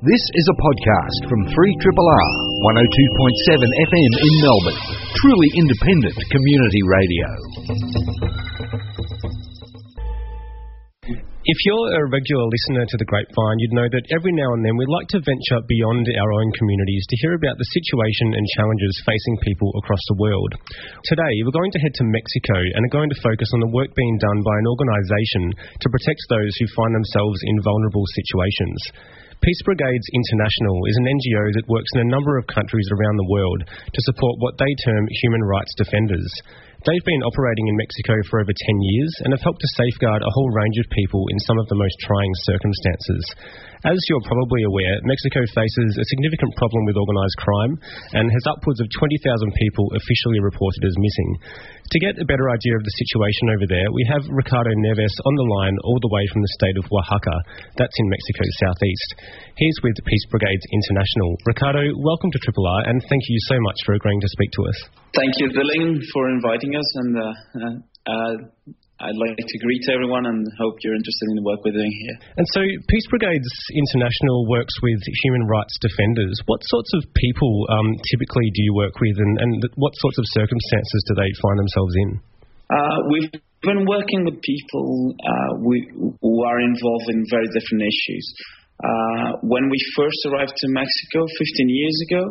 This is a podcast from 3RRR 102.7 FM in Melbourne. Truly independent community radio. If you're a regular listener to The Grapevine, you'd know that every now and then we'd like to venture beyond our own communities to hear about the situation and challenges facing people across the world. Today, we're going to head to Mexico and are going to focus on the work being done by an organisation to protect those who find themselves in vulnerable situations. Peace Brigades International is an NGO that works in a number of countries around the world to support what they term human rights defenders. They've been operating in Mexico for over 10 years and have helped to safeguard a whole range of people in some of the most trying circumstances. As you're probably aware, Mexico faces a significant problem with organised crime and has upwards of 20,000 people officially reported as missing. To get a better idea of the situation over there, we have Ricardo Neves on the line all the way from the state of Oaxaca. That's in Mexico's southeast. He's with Peace Brigades International. Ricardo, welcome to Triple R and thank you so much for agreeing to speak to us. Thank you, Dylan, for inviting us and uh, uh, I'd like to greet everyone and hope you're interested in the work we're doing here. And so, Peace Brigades International works with human rights defenders. What sorts of people um, typically do you work with, and, and, what sorts of circumstances do they find themselves in? Uh, we've been working with people uh, we, who are involved in very different issues. Uh, when we first arrived to Mexico 15 years ago,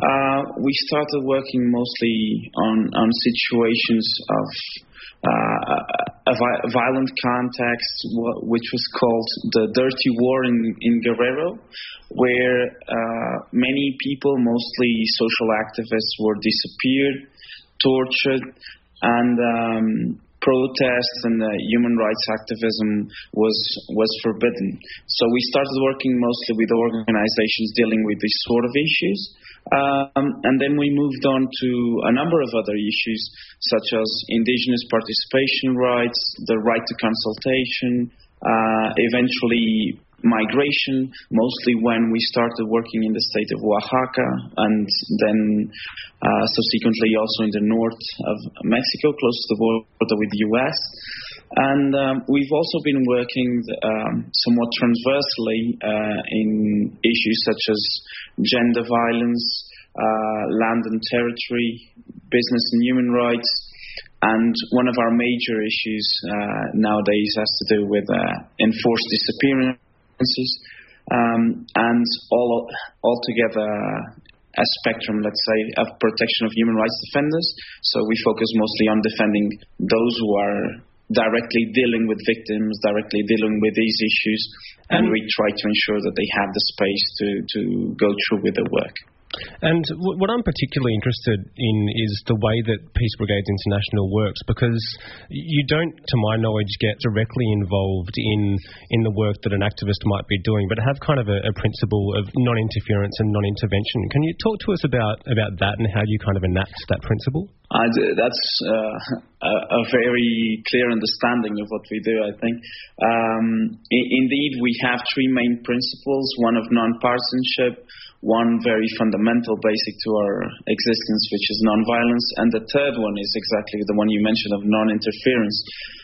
uh, we started working mostly on, on situations of uh, a, vi- violent context, which was called the Dirty War in, in Guerrero, where uh, many people, mostly social activists, were disappeared, tortured, and um, protests and uh, human rights activism was was forbidden. So we started working mostly with organizations dealing with these sort of issues. Um, and then we moved on to a number of other issues, such as indigenous participation rights, the right to consultation, uh, eventually migration, mostly when we started working in the state of Oaxaca and then uh, subsequently also in the north of Mexico, close to the border with the US. And um, we've also been working um, somewhat transversely uh, in issues such as gender violence, uh, land and territory, business and human rights. And one of our major issues uh, nowadays has to do with uh, enforced disappearances, um, and all altogether a spectrum, let's say, of protection of human rights defenders. So we focus mostly on defending those who are directly dealing with victims, directly dealing with these issues, and we try to ensure that they have the space to, to go through with the work. And w- what I'm particularly interested in is the way that Peace Brigades International works, because you don't, to my knowledge, get directly involved in in the work that an activist might be doing, but have kind of a, a principle of non-interference and non-intervention. Can you talk to us about about that and how you kind of enact that principle? That's uh, a, a, very clear understanding of what we do, I think. Um, I- indeed, we have three main principles one of non-partisanship, one very fundamental, basic to our existence, which is non-violence, and the third one is exactly the one you mentioned of non-interference.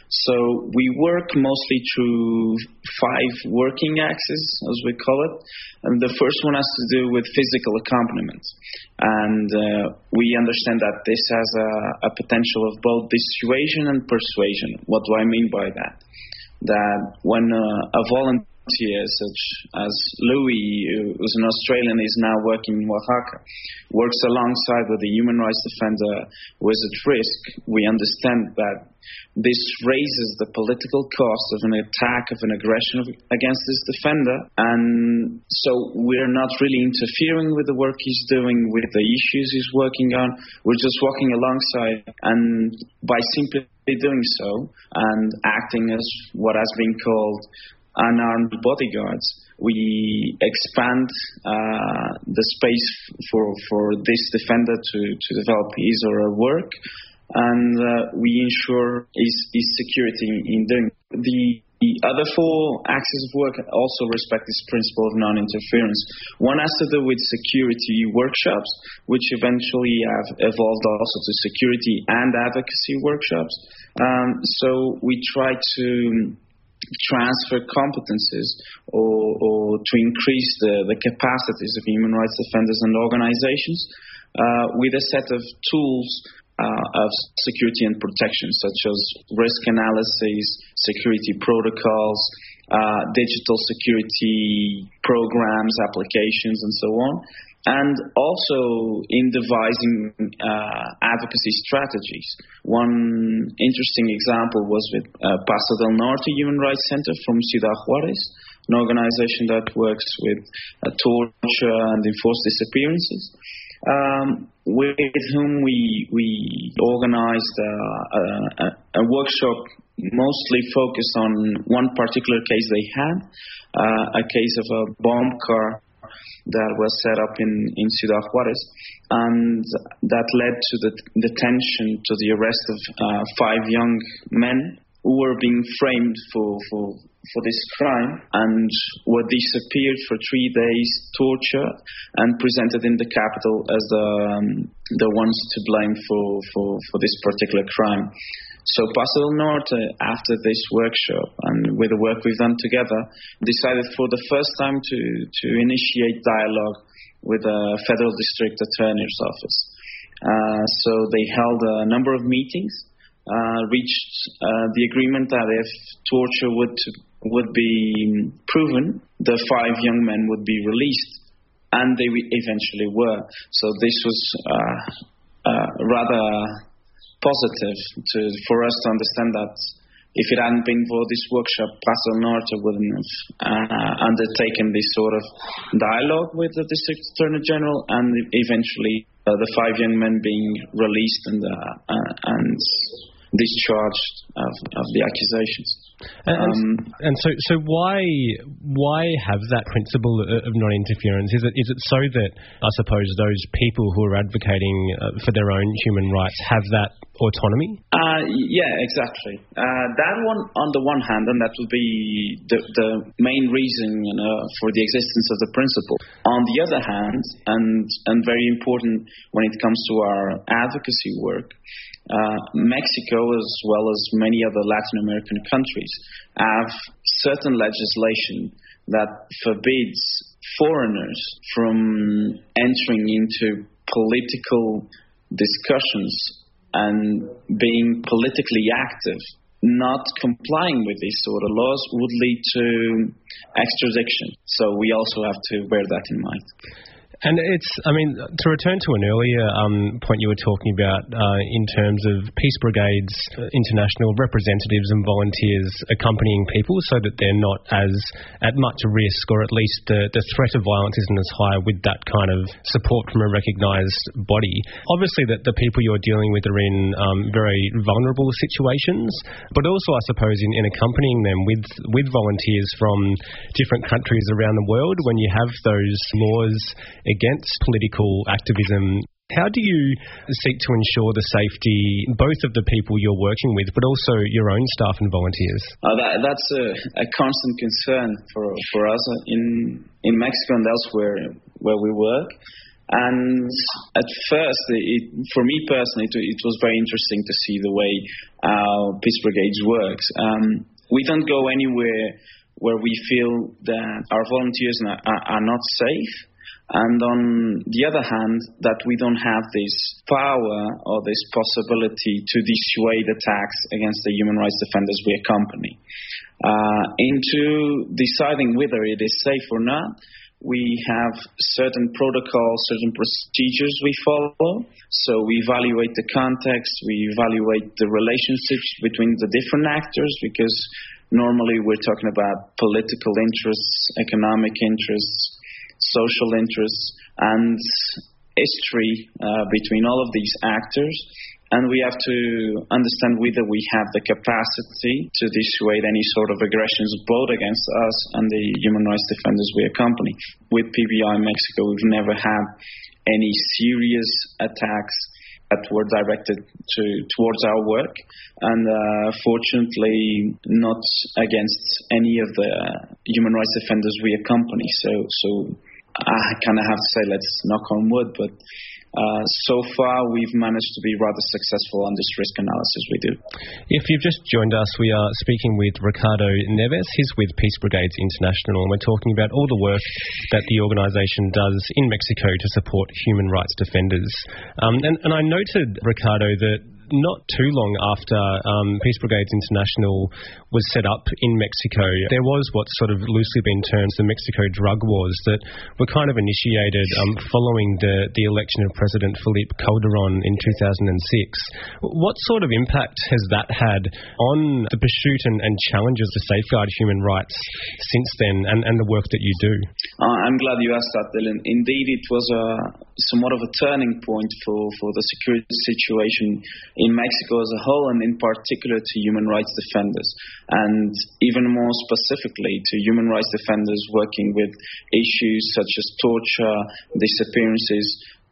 So we work mostly through five working axes, as we call it. And the first one has to do with physical accompaniment. And uh, we understand that this has a, a potential of both dissuasion and persuasion. What do I mean by that? That when uh, a volunteer such as Louis, who's an Australian, is now working in Oaxaca, works alongside with a human rights defender who is at risk, we understand that this raises the political cost of an attack, of an aggression against this defender. And so we're not really interfering with the work he's doing, with the issues he's working on. We're just walking alongside. And by simply doing so and acting as what has been called unarmed bodyguards, we expand uh, the space for, for this defender to, to develop his or her work and uh, we ensure his, his security in doing the the other four axes of work also respect this principle of non-interference. One has to do with security workshops, which eventually have evolved also to security and advocacy workshops. Um, so we try to transfer competences or, or to increase the, the capacities of human rights defenders and organizations uh, with a set of tools uh, of security and protection, such as risk analysis, security protocols, uh, digital security programs, applications, and so on. And also in devising uh, advocacy strategies. One interesting example was with uh, Paso del Norte Human Rights Center from Ciudad Juarez, an organization that works with uh, torture and enforced disappearances um, with whom we we organized uh, a, a, workshop mostly focused on one particular case they had, uh, a case of a bomb car that was set up in, in Ciudad Juarez, and that led to the detention, to the arrest of uh, five young men who were being framed for, for for this crime and were disappeared for three days, tortured, and presented in the capital as the, um, the ones to blame for, for, for this particular crime. So Paso del Norte, after this workshop and with the work we've done together, decided for the first time to, to initiate dialogue with the Federal District Attorney's Office. Uh, so they held a number of meetings, uh, reached uh, the agreement that if torture would would be proven, the five young men would be released, and they eventually were. So this was uh, uh, rather positive to, for us to understand that if it hadn't been for this workshop, Paso Norte wouldn't have uh, undertaken this sort of dialogue with the district attorney general, and eventually uh, the five young men being released and uh, uh and discharged of, of the accusations. And, um, and so, so why why have that principle of non-interference? Is it is it so that I suppose those people who are advocating uh, for their own human rights have that autonomy? Uh, yeah, exactly. Uh, that one, on the one hand, and that would be the, the main reason you know, for the existence of the principle. On the other hand, and and very important when it comes to our advocacy work, uh, Mexico, as well as many other Latin American countries, have certain legislation that forbids foreigners from entering into political discussions and being politically active. Not complying with these sort of laws would lead to extradition. So we also have to bear that in mind. And it's, I mean, to return to an earlier um, point you were talking about uh, in terms of peace brigades, uh, international representatives and volunteers accompanying people so that they're not as at much risk or at least the, the threat of violence isn't as high with that kind of support from a recognised body. Obviously, that the people you're dealing with are in um, very vulnerable situations, but also, I suppose, in, in accompanying them with, with volunteers from different countries around the world, when you have those laws against political activism. How do you seek to ensure the safety both of the people you're working with, but also your own staff and volunteers? Uh, that, that's a, a, constant concern for for us in in Mexico and elsewhere where we work. And at first, it, for me personally, it, it, was very interesting to see the way our Peace Brigades works. Um, we don't go anywhere where we feel that our volunteers are, are not safe and on the other hand, that we don't have this power or this possibility to dissuade attacks against the human rights defenders we accompany. Uh, into deciding whether it is safe or not, we have certain protocols, certain procedures we follow. So we evaluate the context, we evaluate the relationships between the different actors because normally we're talking about political interests, economic interests, social interests, and history uh, between all of these actors. And we have to understand whether we have the capacity to dissuade any sort of aggressions both against us and the human rights defenders we accompany. With PBI Mexico, we've never had any serious attacks that were directed to towards our work, and uh, fortunately not against any of the human rights defenders we accompany. So, so I kind of have to say, let's knock on wood, but uh, so far, we've managed to be rather successful on this risk analysis we do. If you've just joined us, we are speaking with Ricardo Neves. He's with Peace Brigades International, and we're talking about all the work that the organisation does in Mexico to support human rights defenders. Um, and, and I noted, Ricardo, that not too long after um, Peace Brigades International was set up in Mexico, there was what's sort of loosely been termed the Mexico drug wars that were kind of initiated um, following the, the election of President Felipe Calderon in 2006. What sort of impact has that had on the pursuit and, and challenges to safeguard human rights since then and, and the work that you do? Uh, I'm glad you asked that, Dylan. Indeed, it was a, somewhat of a turning point for, for the security situation in Mexico as a whole and in particular to human rights defenders and even more specifically to human rights defenders working with issues such as torture, disappearances,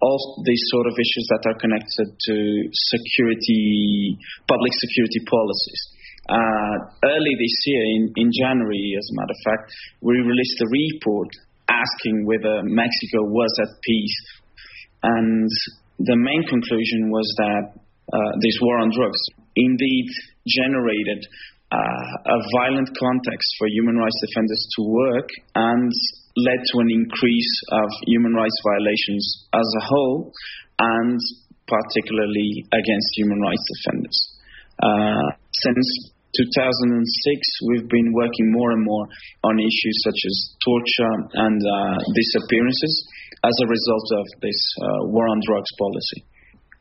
all these sort of issues that are connected to security, public security policies. Uh, early this year, in, in January, as a matter of fact, we released a report asking whether Mexico was at peace. And the main conclusion was that this war on drugs indeed generated uh, a violent context for human rights defenders to work and led to an increase of human rights violations as a whole and particularly against human rights defenders. Uh, since 2006, we've been working more and more on issues such as torture and uh, disappearances as a result of this uh, war on drugs policy.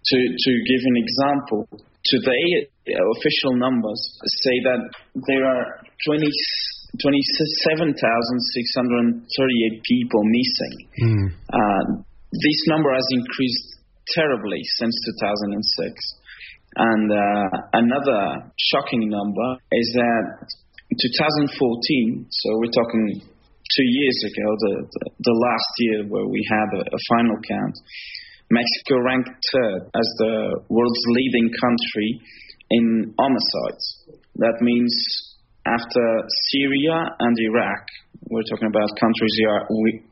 To, to give an example, today official numbers say that there are 20, 27,638 people missing. Mm. Uh, this number has increased terribly since 2006. And uh, another shocking number is that in 2014, so we're talking two years ago, the, the, the last year where we had a, a final count, Mexico ranked third as the world's leading country in homicides. That means after Syria and Iraq, we're talking about countries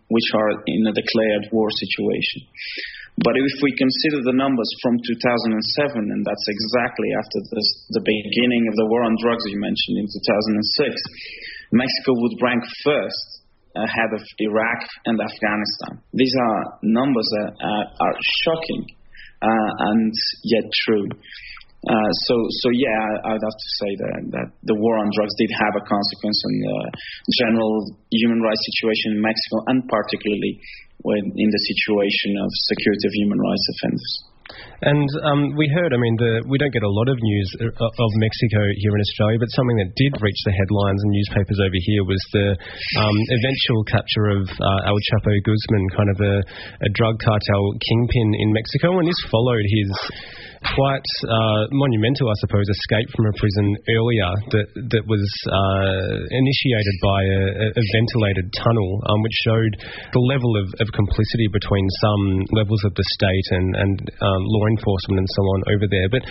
which are in a declared war situation. But if we consider the numbers from 2007, and that's exactly after this, the beginning of the war on drugs you mentioned in 2006, Mexico would rank first ahead of Iraq and Afghanistan. These are numbers that are, are shocking uh, and yet true. Uh, so, so yeah, I, would have to say that, that the war on drugs did have a consequence on the general human rights situation in Mexico, and particularly when in the situation of security of human rights offenders. And um, we heard, I mean, the, we don't get a lot of news uh, of Mexico here in Australia, but something that did reach the headlines and newspapers over here was the um, eventual capture of uh, El Chapo Guzman, kind of a, a drug cartel kingpin in Mexico, and this followed his quite uh, monumental, I suppose, escape from a prison earlier that that was uh, initiated by a, a ventilated tunnel, um, which showed the level of, of, complicity between some levels of the state and, and um, law enforcement and so on over there. But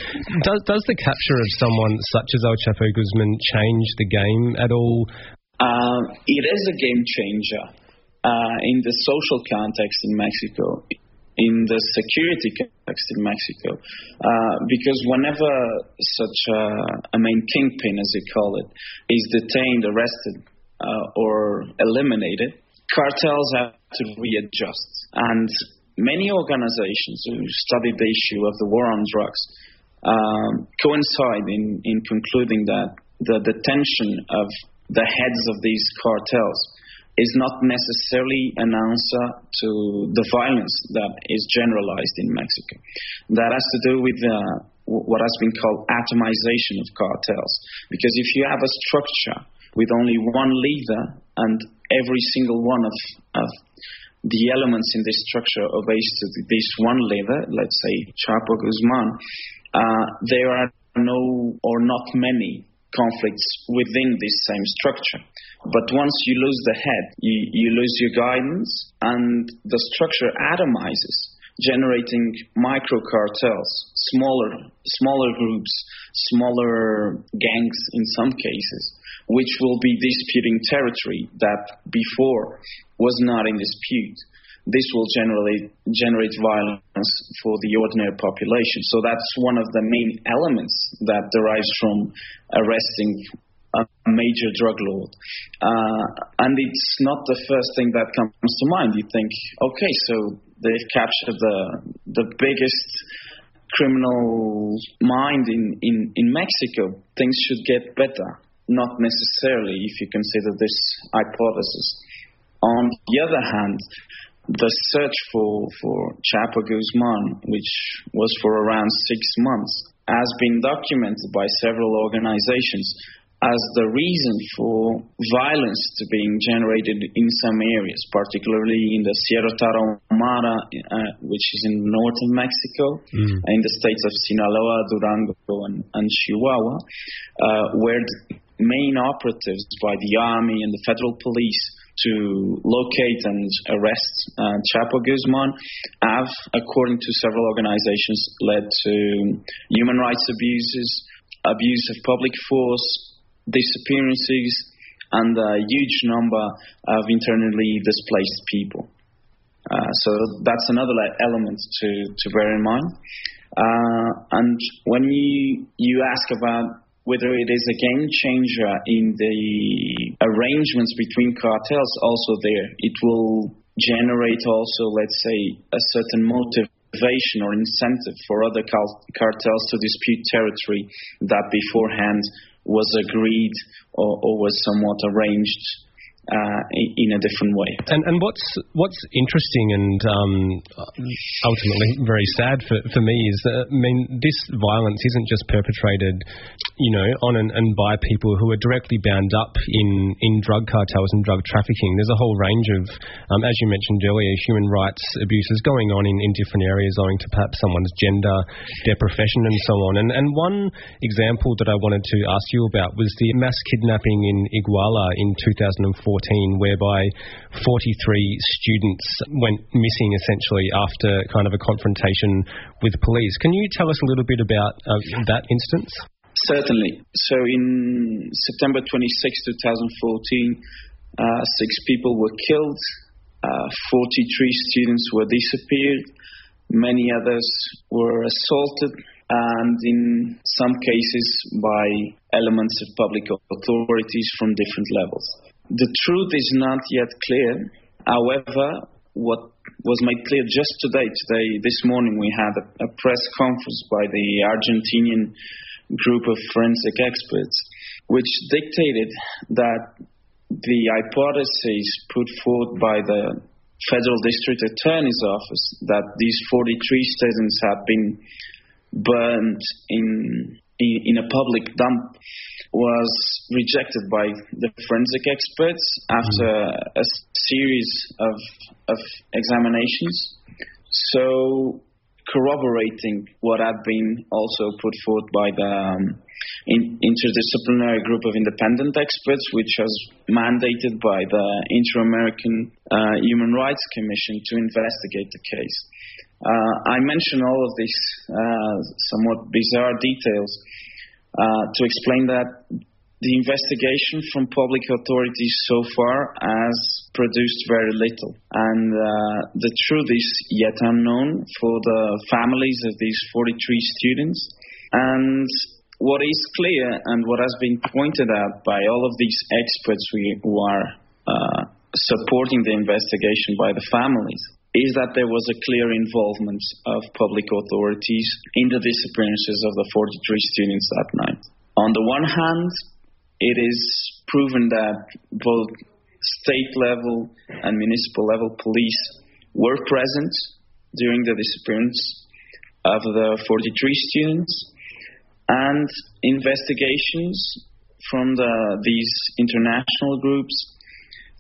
does does the capture of someone such as El Chapo Guzman change the game at all? Uh, it is a game changer. Uh, in the social context in Mexico, in the security context in Mexico. Uh, because whenever such a, a, main kingpin, as they call it, is detained, arrested, uh, or eliminated, cartels have to readjust. And many organizations who study the issue of the war on drugs um, coincide in, in concluding that the detention of the heads of these cartels is not necessarily an answer to the violence that is generalized in Mexico. That has to do with uh, what has been called atomization of cartels. Because if you have a structure with only one leader and every single one of, of the elements in this structure obeys to this one leader, let's say Chapo Guzman, uh, there are no or not many conflicts within this same structure. But once you lose the head, you, you lose your guidance, and the structure atomizes, generating micro cartels, smaller, smaller groups, smaller gangs in some cases, which will be disputing territory that before was not in dispute, this will generally generate violence for the ordinary population. So that's one of the main elements that derives from arresting a major drug lord. Uh, and it's not the first thing that comes to mind. You think, okay, so they've captured the the biggest criminal mind in, in, in Mexico. Things should get better. Not necessarily if you consider this hypothesis. On the other hand, the search for, for Chapo Guzman, which was for around six months, has been documented by several organizations as the reason for violence to being generated in some areas, particularly in the Sierra Tarahumara, uh, which is in northern Mexico, mm. in the states of Sinaloa, Durango, and, and Chihuahua, uh, where the main operatives by the army and the federal police to locate and arrest uh, Chapo Guzman have, according to several organizations, led to human rights abuses, abuse of public force, disappearances, and a huge number of internally displaced people. Uh, so that's another element to, to bear in mind. Uh, and when you you ask about whether it is a game changer in the arrangements between cartels, also there it will generate also, let's say, a certain motivation or incentive for other cartels to dispute territory that beforehand was agreed or, or was somewhat arranged uh, in a different way. And, and what's what's interesting and um, ultimately very sad for, for me is that I mean this violence isn't just perpetrated you know, on and, and by people who are directly bound up in, in drug cartels and drug trafficking. There's a whole range of, um, as you mentioned earlier, human rights abuses going on in, in different areas owing to perhaps someone's gender, their profession, and so on. And, and one example that I wanted to ask you about was the mass kidnapping in Iguala in 2014, whereby 43 students went missing essentially after kind of a confrontation with police. Can you tell us a little bit about uh, that instance? Certainly. So in September 26, 2014, uh, six people were killed, uh, 43 students were disappeared, many others were assaulted, and in some cases by elements of public authorities from different levels. The truth is not yet clear. However, what was made clear just today, today, this morning, we had a, a press conference by the Argentinian group of forensic experts, which dictated that the hypothesis put forth by the Federal District Attorney's Office that these 43 students had been burned in, in, in a public dump was rejected by the forensic experts after mm-hmm. a series of, of examinations. So corroborating what had been also put forth by the um, in, interdisciplinary group of independent experts, which was mandated by the Inter-American uh, Human Rights Commission to investigate the case. Uh, I mention all of these uh, somewhat bizarre details uh, to explain that the investigation from public authorities so far has produced very little. And uh, the truth is yet unknown for the families of these 43 students. And what is clear and what has been pointed out by all of these experts who are uh, supporting the investigation by the families is that there was a clear involvement of public authorities in the disappearances of the 43 students that night. On the one hand, it is proven that both state level and municipal level police were present during the disappearance of the 43 students, and investigations from the, these international groups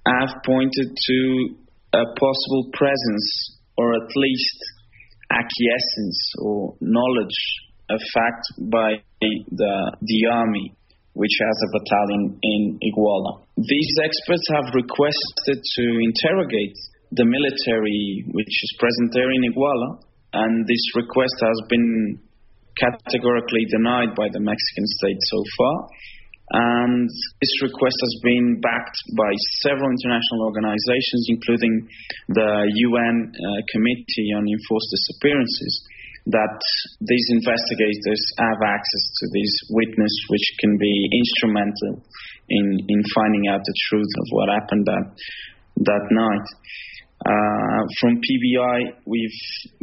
have pointed to a possible presence or at least acquiescence or knowledge of fact by the, the army which has a battalion in Iguala. These experts have requested to interrogate the military which is present there in Iguala, and this request has been categorically denied by the Mexican state so far. And this request has been backed by several international organizations, including the UN uh, Committee on Enforced Disappearances, that these investigators have access to these witness, which can be instrumental in, in finding out the truth of what happened that, that night. Uh, from PBI, we've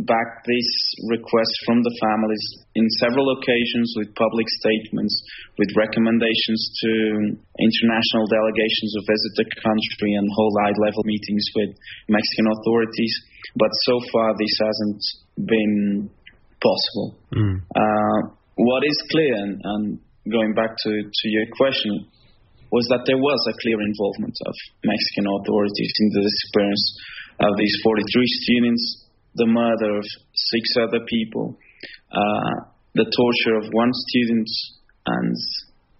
backed this request from the families in several occasions with public statements, with recommendations to international delegations who visit the country and hold high level meetings with Mexican authorities. But so far, this hasn't been possible. Mm. Uh, what is clear, and, and going back to, to your question, was that there was a clear involvement of Mexican authorities in the disappearance of these 43 students, the murder of six other people, uh, the torture of one student, and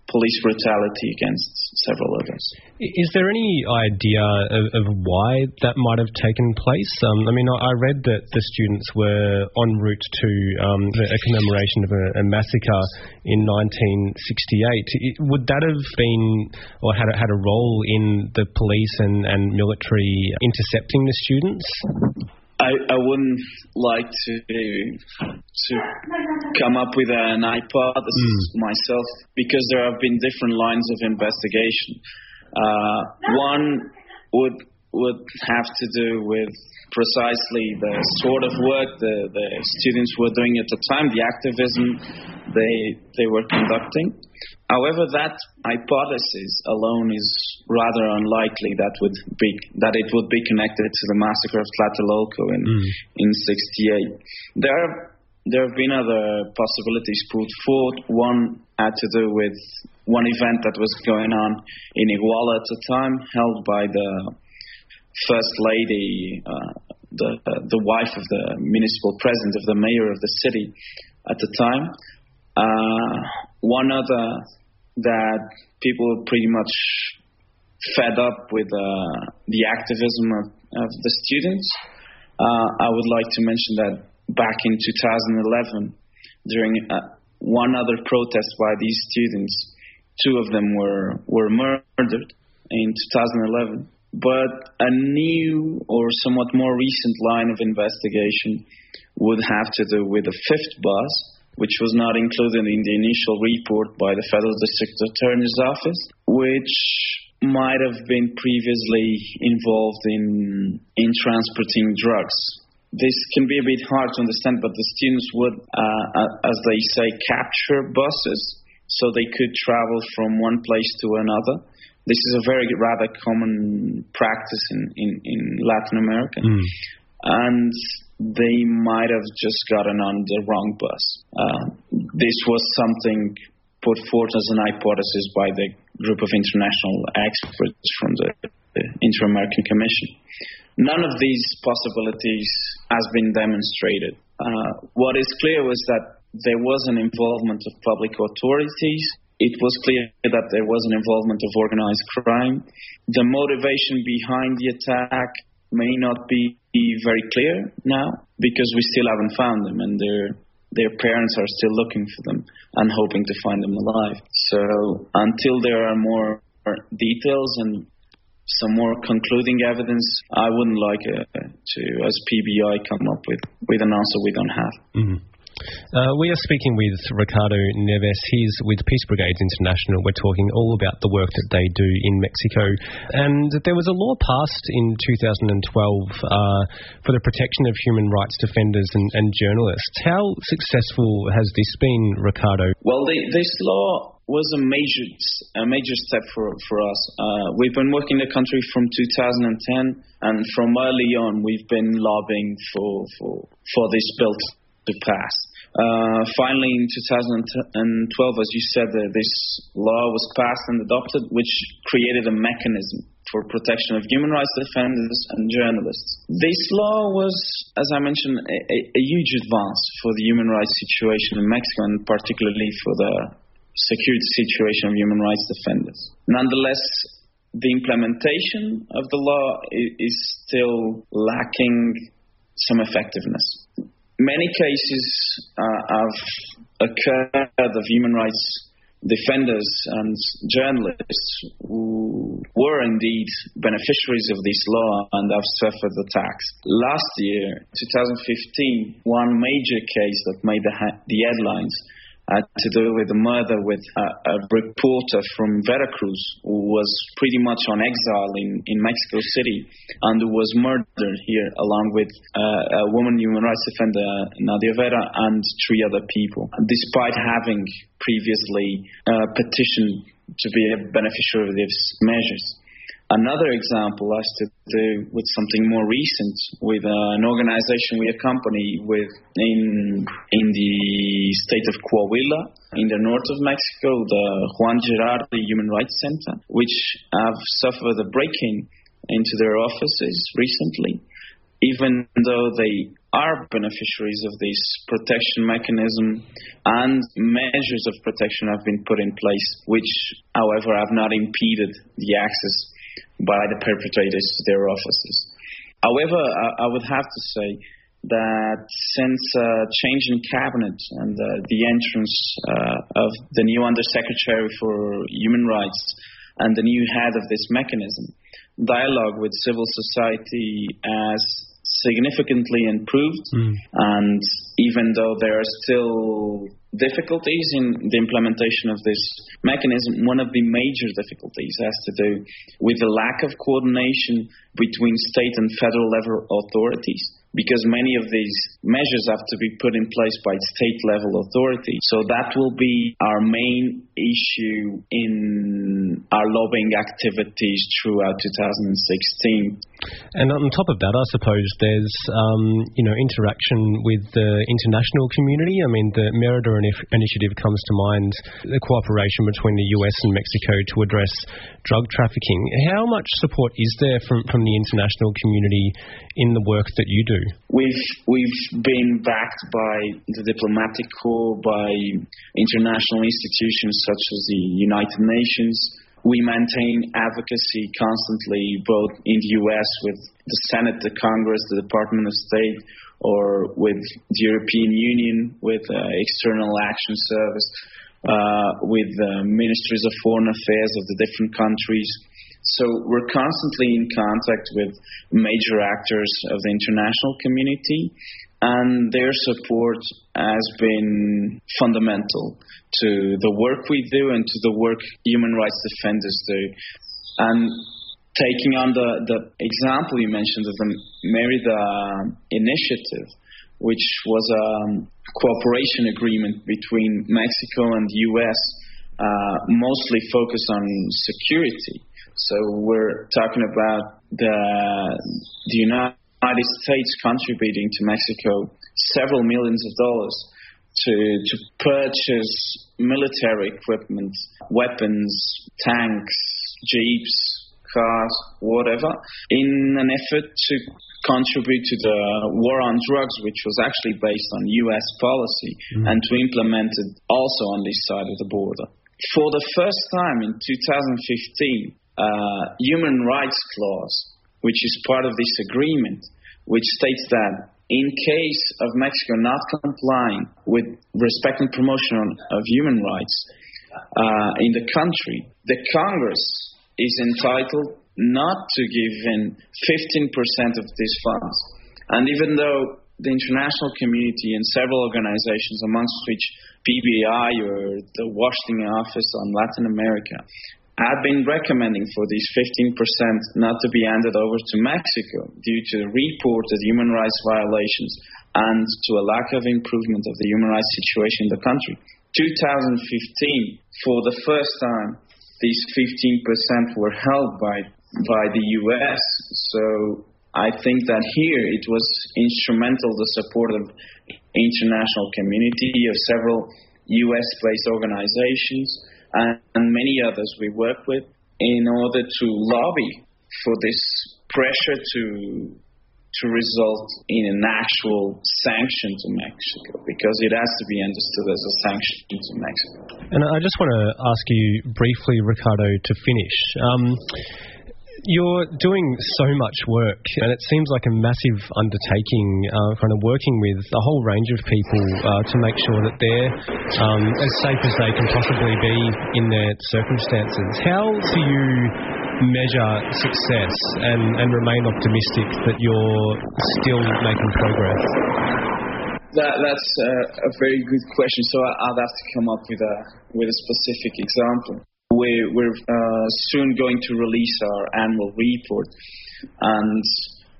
police brutality against several others. Is there any idea of, of why that might have taken place? Um, I mean, I, I, read that the students were en route to um, a commemoration of a, a, massacre in 1968. Would that have been, or had, had a role in the police and, and military intercepting the students? I, I wouldn't like to to come up with an hypothesis mm. myself because there have been different lines of investigation. Uh, one would would have to do with precisely the sort of work the, the students were doing at the time, the activism they they were conducting. However, that hypothesis alone is rather unlikely that would be that it would be connected to the massacre of Tlatelolco in mm. in '68. There have there have been other possibilities put forward. One had to do with one event that was going on in Iguala at the time, held by the first lady, uh, the the wife of the municipal president of the mayor of the city at the time. Uh, one other that people pretty much fed up with uh, the activism of, of the students. Uh, I would like to mention that back in 2011, during uh, one other protest by these students, two of them were, were murdered in 2011. But a new or somewhat more recent line of investigation would have to do with a fifth bus which was not included in the initial report by the Federal District Attorney's Office, which might have been previously involved in in transporting drugs. This can be a bit hard to understand, but the students would, uh, uh, as they say, capture buses so they could travel from one place to another. This is a very rather common practice in, in, in Latin America. Mm. And they might have just gotten on the wrong bus. Uh, this was something put forth as an hypothesis by the group of international experts from the, the Inter-American Commission. None of these possibilities has been demonstrated. Uh, what is clear was that there was an involvement of public authorities. It was clear that there was an involvement of organized crime. The motivation behind the attack may not be very clear now because we still haven't found them and their their parents are still looking for them and hoping to find them alive. So until there are more details and some more concluding evidence, I wouldn't like uh, to, as PBI, come up with, with an answer we don't have. Mm-hmm. Uh, we are speaking with Ricardo Neves. He's with Peace Brigades International. We're talking all about the work that they do in Mexico. And there was a law passed in 2012 uh, for the protection of human rights defenders and, and, journalists. How successful has this been, Ricardo? Well, the, this law was a major a major step for for us. Uh, we've been working the country from 2010, and from early on, we've been lobbying for for for this bill to pass. Uh, finally, in 2012, as you said, uh, this law was passed and adopted, which created a mechanism for protection of human rights defenders and journalists. This law was, as I mentioned, a, a, a huge advance for the human rights situation in Mexico, and particularly for the security situation of human rights defenders. Nonetheless, the implementation of the law is still lacking some effectiveness many cases uh, have occurred of human rights defenders and journalists who were indeed beneficiaries of this law and have suffered attacks. Last year, 2015, one major case that made the, ha- the headlines had to do with the murder with a, a, reporter from Veracruz who was pretty much on exile in, in Mexico City and who was murdered here along with uh, a woman human rights defender, Nadia Vera, and three other people, despite having previously uh, petitioned to be a beneficiary of these measures. Another example has to do with something more recent, with uh, an organization we accompany with in in the state of Coahuila, in the north of Mexico, the Juan Gerardi Human Rights Center, which have suffered a break-in into their offices recently, even though they are beneficiaries of this protection mechanism and measures of protection have been put in place, which, however, have not impeded the access by the perpetrators to their offices. However, I, I would have to say that since uh, change in cabinet and uh, the entrance uh, of the new Undersecretary for Human Rights and the new head of this mechanism, dialogue with civil society has significantly improved. Mm. And even though there are still difficulties in the implementation of this mechanism, one of the major difficulties has to do with the lack of coordination between state and federal level authorities because many of these measures have to be put in place by state level authorities. So that will be our main issue in our lobbying activities throughout 2016. And on top of that, I suppose there's um, you know interaction with the international community. I mean, the Merida initiative comes to mind, the cooperation between the US and Mexico to address drug trafficking. How much support is there from, from the international community in the work that you do? We've we've been backed by the diplomatic corps, by international institutions such as the United Nations we maintain advocacy constantly, both in the U.S. with the Senate, the Congress, the Department of State, or with the European Union, with uh, External Action Service, uh, with the ministries of foreign affairs of the different countries. So we're constantly in contact with major actors of the international community, and their support has been fundamental to the work we do and to the work human rights defenders do. And taking on the, the example you mentioned of the Merida initiative, which was a cooperation agreement between Mexico and the U.S., uh, mostly focused on security. So we're talking about the, the United States contributing to Mexico several millions of dollars to, to purchase military equipment, weapons, tanks, jeeps, cars, whatever, in an effort to contribute to the war on drugs, which was actually based on U.S. policy, mm. and to implement it also on this side of the border. For the first time in 2015, uh, human rights clause which is part of this agreement, which states that in case of Mexico not complying with respect and promotion of human rights uh, in the country, the Congress is entitled not to give in 15% of these funds. And even though the international community and several organizations, amongst which PBI or the Washington Office on Latin America, have been recommending for these 15% not to be handed over to Mexico due to reported human rights violations and to a lack of improvement of the human rights situation in the country. 2015, for the first time, these 15% were held by by the U.S. So I think that here it was instrumental the support of international community of several U.S.-based organizations and, many others we work with in order to lobby for this pressure to to result in an actual sanction to Mexico because it has to be understood as a sanction to Mexico. And I just want to ask you briefly, Ricardo, to finish. Um, you're doing so much work, and it seems like a massive undertaking, uh, kind of working with a whole range of people uh, to make sure that they're um, as safe as they can possibly be in their circumstances. How do you measure success and, and remain optimistic that you're still making progress? That, that's a, a very good question. So I'd have to come up with a with a specific example. We're, we're uh, soon going to release our annual report, and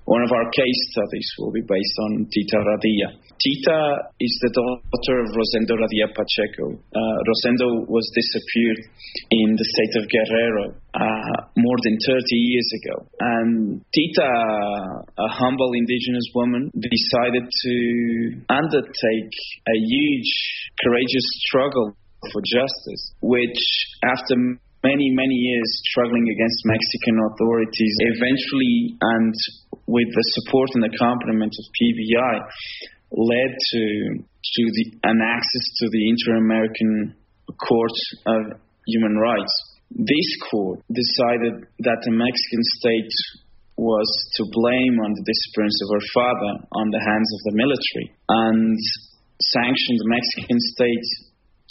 one of our case studies will be based on Tita Radilla. Tita is the daughter of Rosendo Radilla Pacheco. Uh, Rosendo was disappeared in the state of Guerrero uh, more than 30 years ago. And Tita, a humble indigenous woman, decided to undertake a huge, courageous struggle for justice, which after many, many years struggling against Mexican authorities, eventually, and with the support and accompaniment of PBI, led to to the, an access to the Inter-American Court of Human Rights. This court decided that the Mexican state was to blame on the disappearance of her father on the hands of the military and sanctioned the Mexican state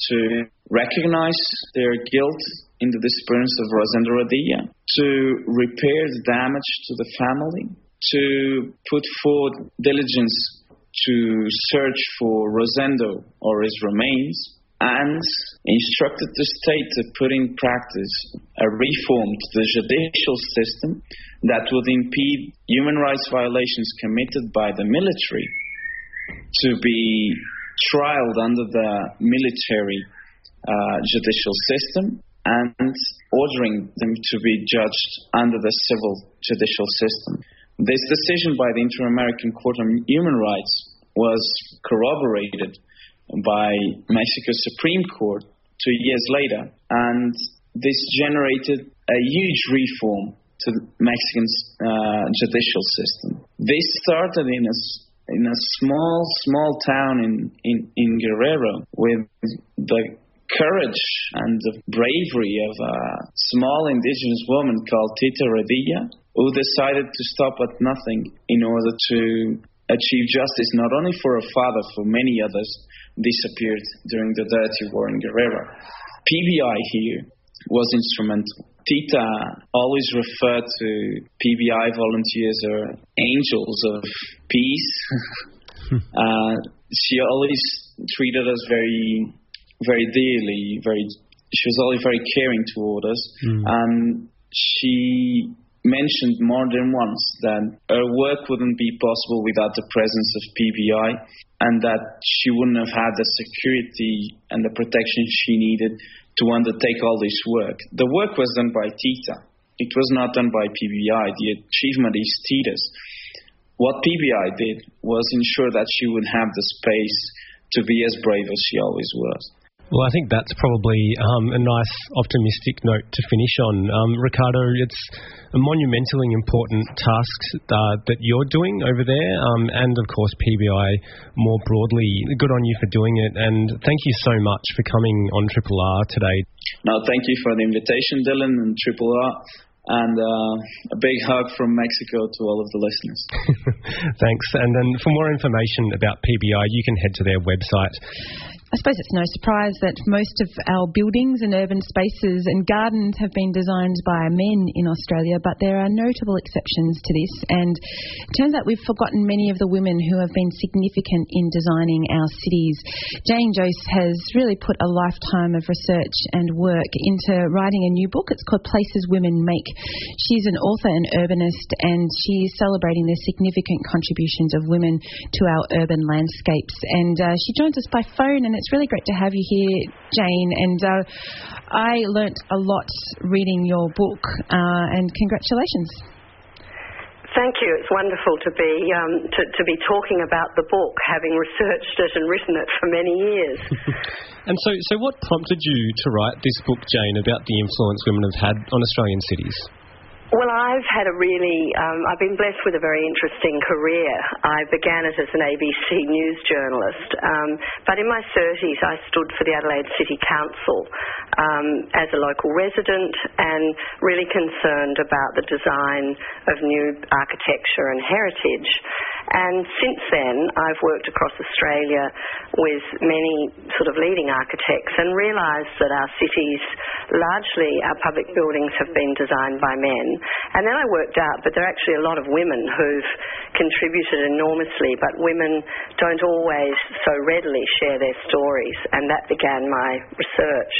to recognize their guilt in the disappearance of Rosendo Radilla, to repair the damage to the family, to put forward diligence to search for Rosendo or his remains, and instructed the state to put in practice a reform to the judicial system that would impede human rights violations committed by the military to be trialed under the military uh, judicial system and ordering them to be judged under the civil judicial system. This decision by the Inter American Court on Human Rights was corroborated by Mexico's Supreme Court two years later, and this generated a huge reform to the Mexican uh, judicial system. This started in a in a small, small town in, in, in Guerrero with the courage and the bravery of a small indigenous woman called Tita Radilla, who decided to stop at nothing in order to achieve justice not only for her father, for many others disappeared during the dirty war in Guerrero. PBI here was instrumental. Tita always referred to PBI volunteers as angels of peace. uh, she always treated us very, very dearly. Very, she was always very caring toward us, mm. and she mentioned more than once that her work wouldn't be possible without the presence of PBI, and that she wouldn't have had the security and the protection she needed to undertake all this work. The work was done by Tita. It was not done by PBI. The achievement is Tita's. What PBI did was ensure that she would have the space to be as brave as she always was. Well, I think that's probably um, a nice optimistic note to finish on. Um, Ricardo, it's a monumentally important task uh, that you're doing over there, um, and of course PBI more broadly. Good on you for doing it, and thank you so much for coming on Triple R today. No, thank you for the invitation, Dylan and Triple R and uh, a big hug from Mexico to all of the listeners. Thanks. And then for more information about PBI, you can head to their website suppose it's no surprise that most of our buildings and urban spaces and gardens have been designed by men in Australia, but there are notable exceptions to this. And it turns out we've forgotten many of the women who have been significant in designing our cities. Jane Jose has really put a lifetime of research and work into writing a new book. It's called Places Women Make. She's an author and urbanist, and she's celebrating the significant contributions of women to our urban landscapes. And uh, she joins us by phone and it's really great to have you here, Jane. And uh, I learnt a lot reading your book, uh, and congratulations. Thank you. It's wonderful to be um, to, to, be talking about the book, having researched it and written it for many years. and so, so what prompted you to write this book, Jane, about the influence women have had on Australian cities? Well, I've had a really, um, I've been blessed with a very interesting career. I began it as an ABC news journalist, um, but in my 30s I stood for the Adelaide City Council um, as a local resident and really concerned about the design of new architecture and heritage. And since then, I've worked across Australia with many sort of leading architects and realised that our cities, largely our public buildings, have been designed by men. And then I worked out, but there are actually a lot of women who've contributed enormously, but women don't always so readily share their stories, and that began my research.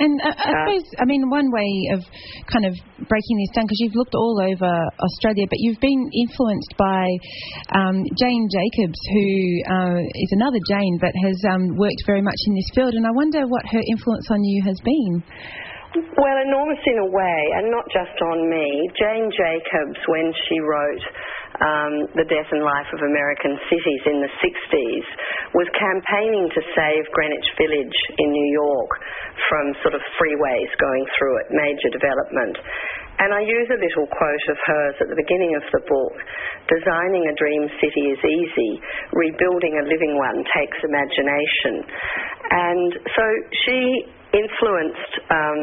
And uh, I uh, suppose, I mean, one way of kind of breaking this down, because you've looked all over Australia, but you've been influenced by um, Jane Jacobs, who uh, is another Jane, but has um, worked very much in this field. And I wonder what her influence on you has been. Well, enormous in a way, and not just on me. Jane Jacobs, when she wrote um, The Death and Life of American Cities in the 60s, was campaigning to save Greenwich Village in New York from sort of freeways going through it, major development. And I use a little quote of hers at the beginning of the book Designing a dream city is easy, rebuilding a living one takes imagination. And so she influenced. Um,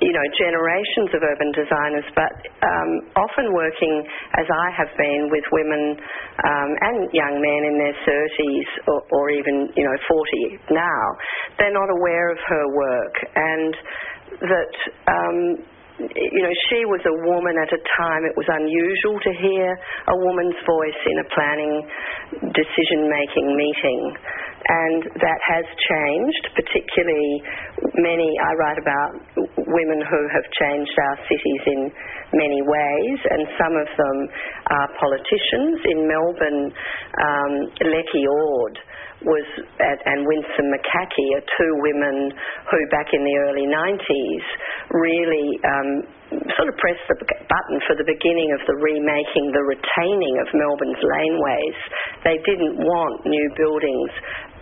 you know, generations of urban designers, but um, often working, as I have been, with women um, and young men in their 30s or, or, even, you know, 40 now. They're not aware of her work, and that um, you know, she was a woman at a time it was unusual to hear a woman's voice in a planning decision making meeting. And that has changed, particularly many, I write about women who have changed our cities in many ways, and some of them are politicians. In Melbourne, um, Lecki Ord was at, and Winsome McCaughey are two women who, back in the early 90s, really um, sort of pressed the button for the beginning of the remaking, the retaining of Melbourne's laneways. They didn't want new buildings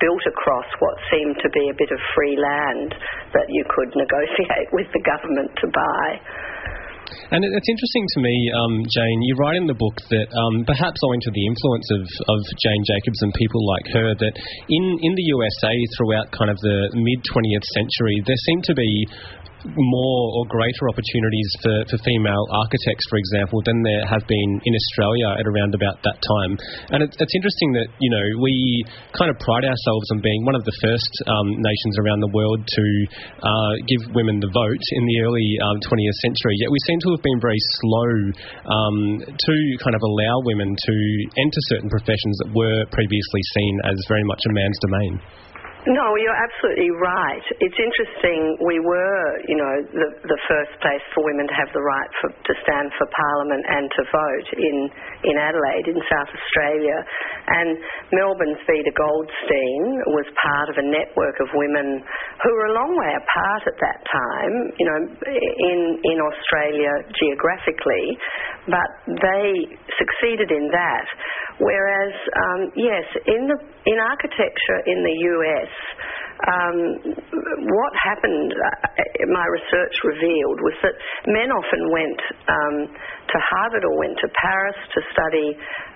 built across what seemed to be a bit of free land that you could negotiate with the government to buy. And it's interesting to me, um, Jane, you write in the book that um, perhaps owing to the influence of, of Jane Jacobs and people like her, that in, in the USA throughout kind of the mid 20th century, there seemed to be more or greater opportunities for, for female architects, for example, than there have been in Australia at around about that time. And it, it's interesting that, you know, we kind of pride ourselves on being one of the first um, nations around the world to uh, give women the vote in the early um, 20th century, yet we seem to have been very slow um, to kind of allow women to enter certain professions that were previously seen as very much a man's domain. No, you're absolutely right. It's interesting. We were, you know, the, the first place for women to have the right for, to stand for Parliament and to vote in, in Adelaide, in South Australia. And Melbourne's Vida Goldstein was part of a network of women who were a long way apart at that time, you know, in, in Australia geographically, but they succeeded in that. Whereas, um, yes, in the in architecture in the US, um, what happened, uh, my research revealed, was that men often went um, to Harvard or went to Paris to study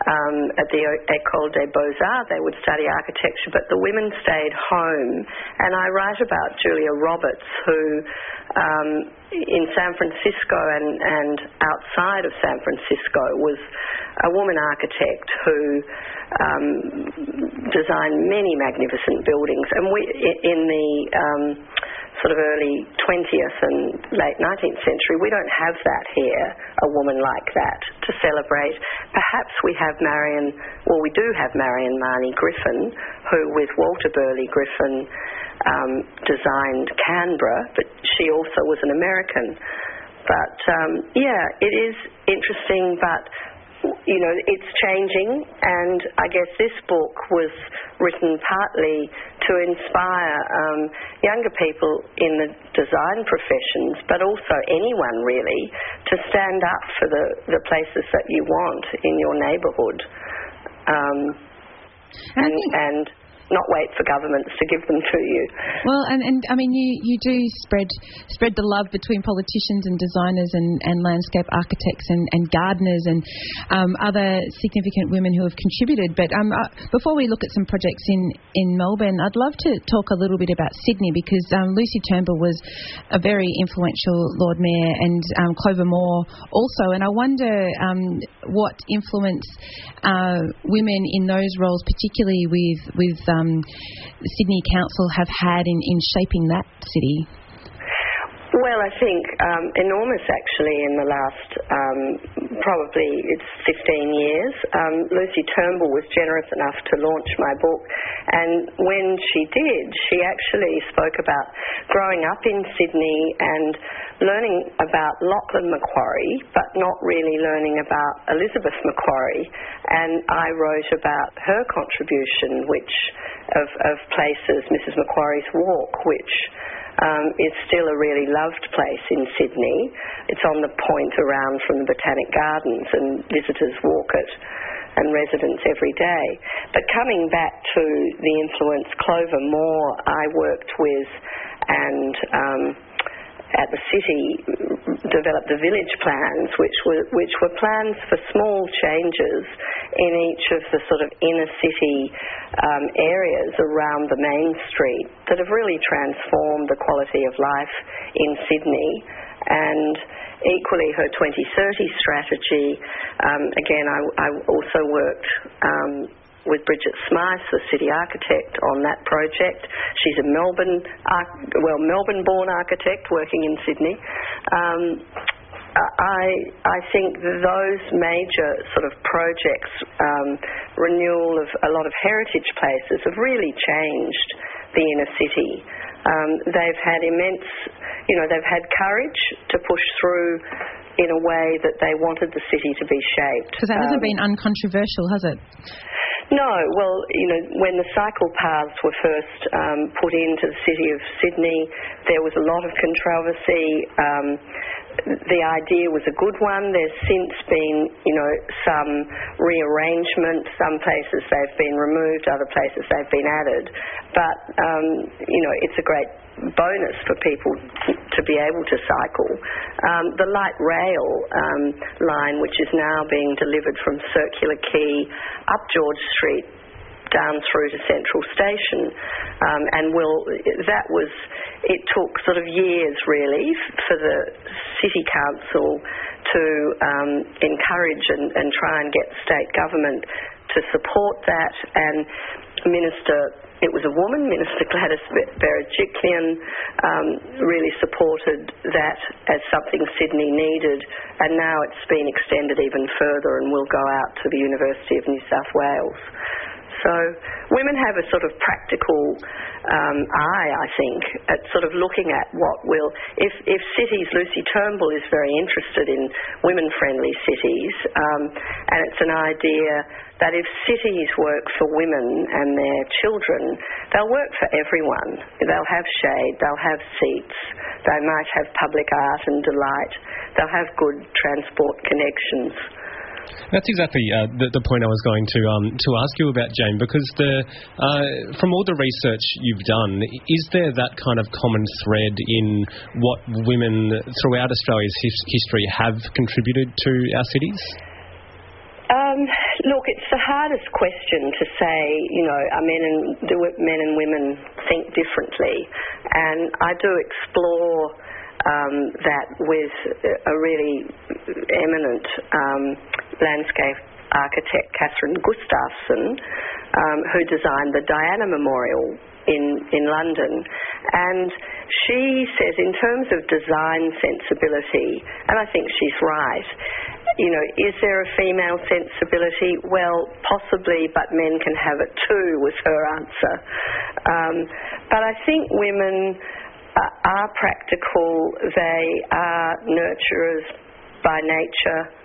um, at the École des Beaux-Arts. They would study architecture, but the women stayed home. And I write about Julia Roberts, who um, in San Francisco and, and outside of San Francisco was a woman architect who um, designed many magnificent buildings. And we, in the um, sort of early 20th and late 19th century, we don't have that here, a woman like that, to celebrate. Perhaps we have Marion, well, we do have Marion Mahony Griffin, who with Walter Burley Griffin um, designed Canberra, but she also was an American. But um, yeah, it is interesting, but you know, it's changing, and I guess this book was written partly to inspire um, younger people in the design professions, but also anyone really, to stand up for the, the places that you want in your neighbourhood. Um, and, and not wait for governments to give them to you. Well, and, and I mean, you, you do spread spread the love between politicians and designers and, and landscape architects and, and gardeners and um, other significant women who have contributed. But um, uh, before we look at some projects in, in Melbourne, I'd love to talk a little bit about Sydney because um, Lucy Turnbull was a very influential Lord Mayor and um, Clover Moore also. And I wonder um, what influence uh, women in those roles, particularly with with um, Sydney Council have had in, in shaping that city? Well, I think um, enormous actually in the last um, probably it's 15 years. Um, Lucy Turnbull was generous enough to launch my book, and when she did, she actually spoke about growing up in Sydney and learning about Lachlan Macquarie, but not really learning about Elizabeth Macquarie. And I wrote about her contribution, which of, of places, Mrs. Macquarie's Walk, which um, is still a really loved place in Sydney. It's on the point around from the Botanic Gardens, and visitors walk it and residents every day. But coming back to the influence, Clover Moore, I worked with and um, at the city developed the village plans, which were which were plans for small changes in each of the sort of inner city um, areas around the main street that have really transformed the quality of life in Sydney and equally her 2030 strategy. Um, again, I, I, also worked um, with Bridget Smyth, the city architect, on that project. She's a Melbourne, well, Melbourne-born architect working in Sydney. Um, I, I think those major sort of projects, um, renewal of a lot of heritage places, have really changed the inner city. Um, they've had immense, you know, they've had courage to push through in a way that they wanted the city to be shaped. Because that hasn't um, been uncontroversial, has it? No, well, you know, when the cycle paths were first um, put into the city of Sydney, there was a lot of controversy. Um, the idea was a good one. There's since been, you know, some rearrangement. Some places they've been removed, other places they've been added. But, um, you know, it's a great bonus for people to be able to cycle. Um, the light rail um, line, which is now being delivered from Circular Quay up George Street down through to Central Station, um, and will that was it took sort of years really for the city council to um, encourage and, and try and get state government to support that and Minister it was a woman, Minister Gladys Berejiklian, um, really supported that as something Sydney needed, and now it's been extended even further and will go out to the University of New South Wales. So women have a sort of practical um, eye, I think, at sort of looking at what will. If, if cities, Lucy Turnbull is very interested in women-friendly cities, um, and it's an idea that if cities work for women and their children, they'll work for everyone. They'll have shade, they'll have seats, they might have public art and delight, they'll have good transport connections. That's exactly uh, the, the, point I was going to um, to ask you about, Jane, because the, uh, from all the research you've done, is there that kind of common thread in what women throughout Australia's his- history have contributed to our cities? Um, look, it's the hardest question to say. You know, men and do men and women think differently? And I do explore um, that with a really eminent um, landscape architect, Kathryn Gustafson, um, who designed the Diana Memorial in, in London. And she says, in terms of design sensibility, and I think she's right, you know, is there a female sensibility? Well, possibly, but men can have it too, was her answer. Um, but I think women are practical, they are nurturers by nature.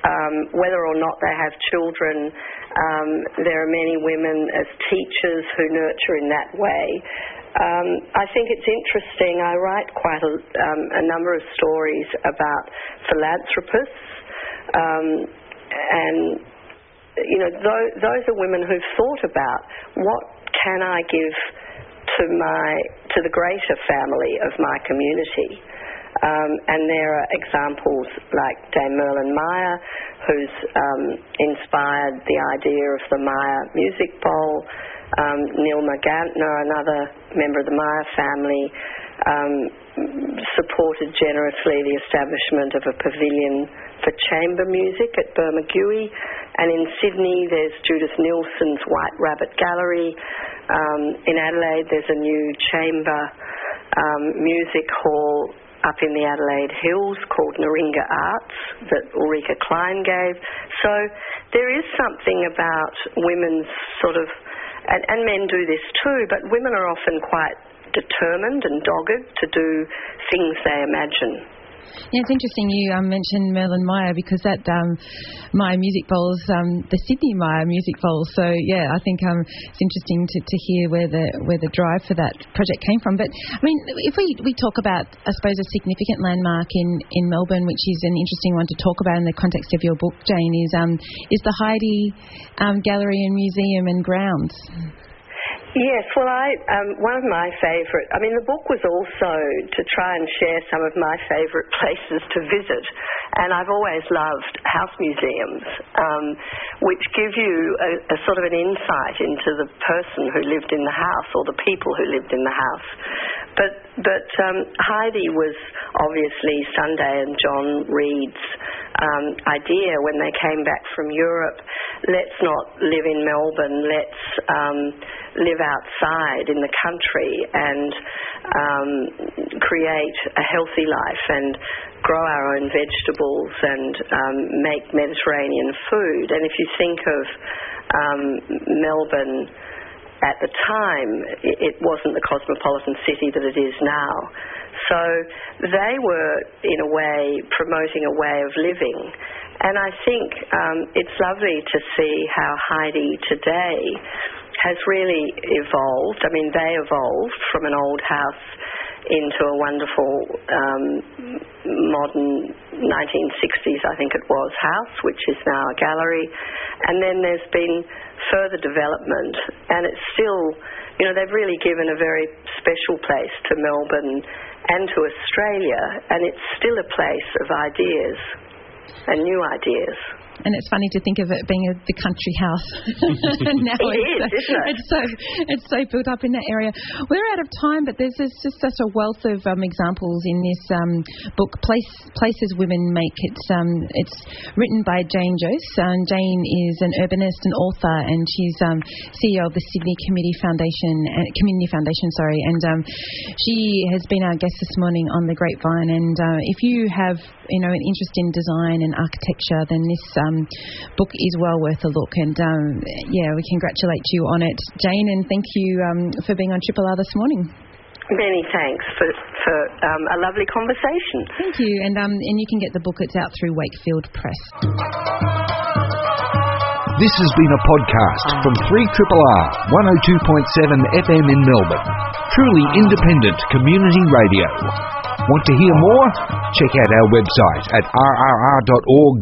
Um, whether or not they have children, um, there are many women as teachers who nurture in that way. Um, I think it's interesting. I write quite a, um, a number of stories about philanthropists, um, and you know, those, those are women who've thought about what can I give to my to the greater family of my community? Um, and there are examples like Dame Merlyn Myer, who's um, inspired the idea of the Myer Music Bowl. Um, Neilma Gantner, another member of the Myer family, um, supported generously the establishment of a pavilion for chamber music at Bermagui. And in Sydney, there's Judith Neilson's White Rabbit Gallery. Um, in Adelaide, there's a new chamber um, music hall up in the Adelaide Hills called Naringa Arts that Ulrike Klein gave. So there is something about women's sort of, and, and men do this too, but women are often quite determined and dogged to do things they imagine. Yeah, it's interesting you um, mentioned Merlyn Myer because that um, Myer Music Bowl is um, the Sidney Myer Music Bowl. So yeah, I think um, it's interesting to, to hear where the where the drive for that project came from. But I mean, if we, we talk about I suppose a significant landmark in, in Melbourne, which is an interesting one to talk about in the context of your book, Jane, is um, is the Heide um, Gallery and Museum and Grounds. Yes, well, I um, one of my favourite. I mean, the book was also to try and share some of my favourite places to visit, and I've always loved house museums, um, which give you a, a, sort of an insight into the person who lived in the house or the people who lived in the house. But but um, Heide was obviously Sunday and John Reed's um, idea when they came back from Europe. Let's not live in Melbourne. Let's um, live outside in the country and um, create a healthy life and grow our own vegetables and um, make Mediterranean food. And if you think of um, Melbourne at the time, it wasn't the cosmopolitan city that it is now. So they were, in a way, promoting a way of living. And I think um, it's lovely to see how Heide today has really evolved. I mean, they evolved from an old house into a wonderful um, modern 1960s, I think it was, house, which is now a gallery. And then there's been further development, and it's still, you know, they've really given a very special place to Melbourne and to Australia, and it's still a place of ideas and new ideas. And it's funny to think of it being a, the country house. now it it's, is, so, it's so it's so built up in that area. We're out of time, but there's just, just such a wealth of um, examples in this um, book, Place, Places Women Make. It's um, it's written by Jane Jose. And Jane is an urbanist and author, and she's um, CEO of the Sydney Community Foundation, uh, Community Foundation, sorry. And um, she has been our guest this morning on the Grapevine. And uh, if you have you know an interest in design and architecture, then this um, book is well worth a look. And um, yeah, we congratulate you on it, Jane, and thank you um, for being on Triple R this morning. Many thanks for, for um, a lovely conversation. Thank you, and um, and you can get the book. It's out through Wakefield Press. This has been a podcast from 3RRR 102.7 FM in Melbourne. Truly independent community radio. Want to hear more? Check out our website at rrr.org.au.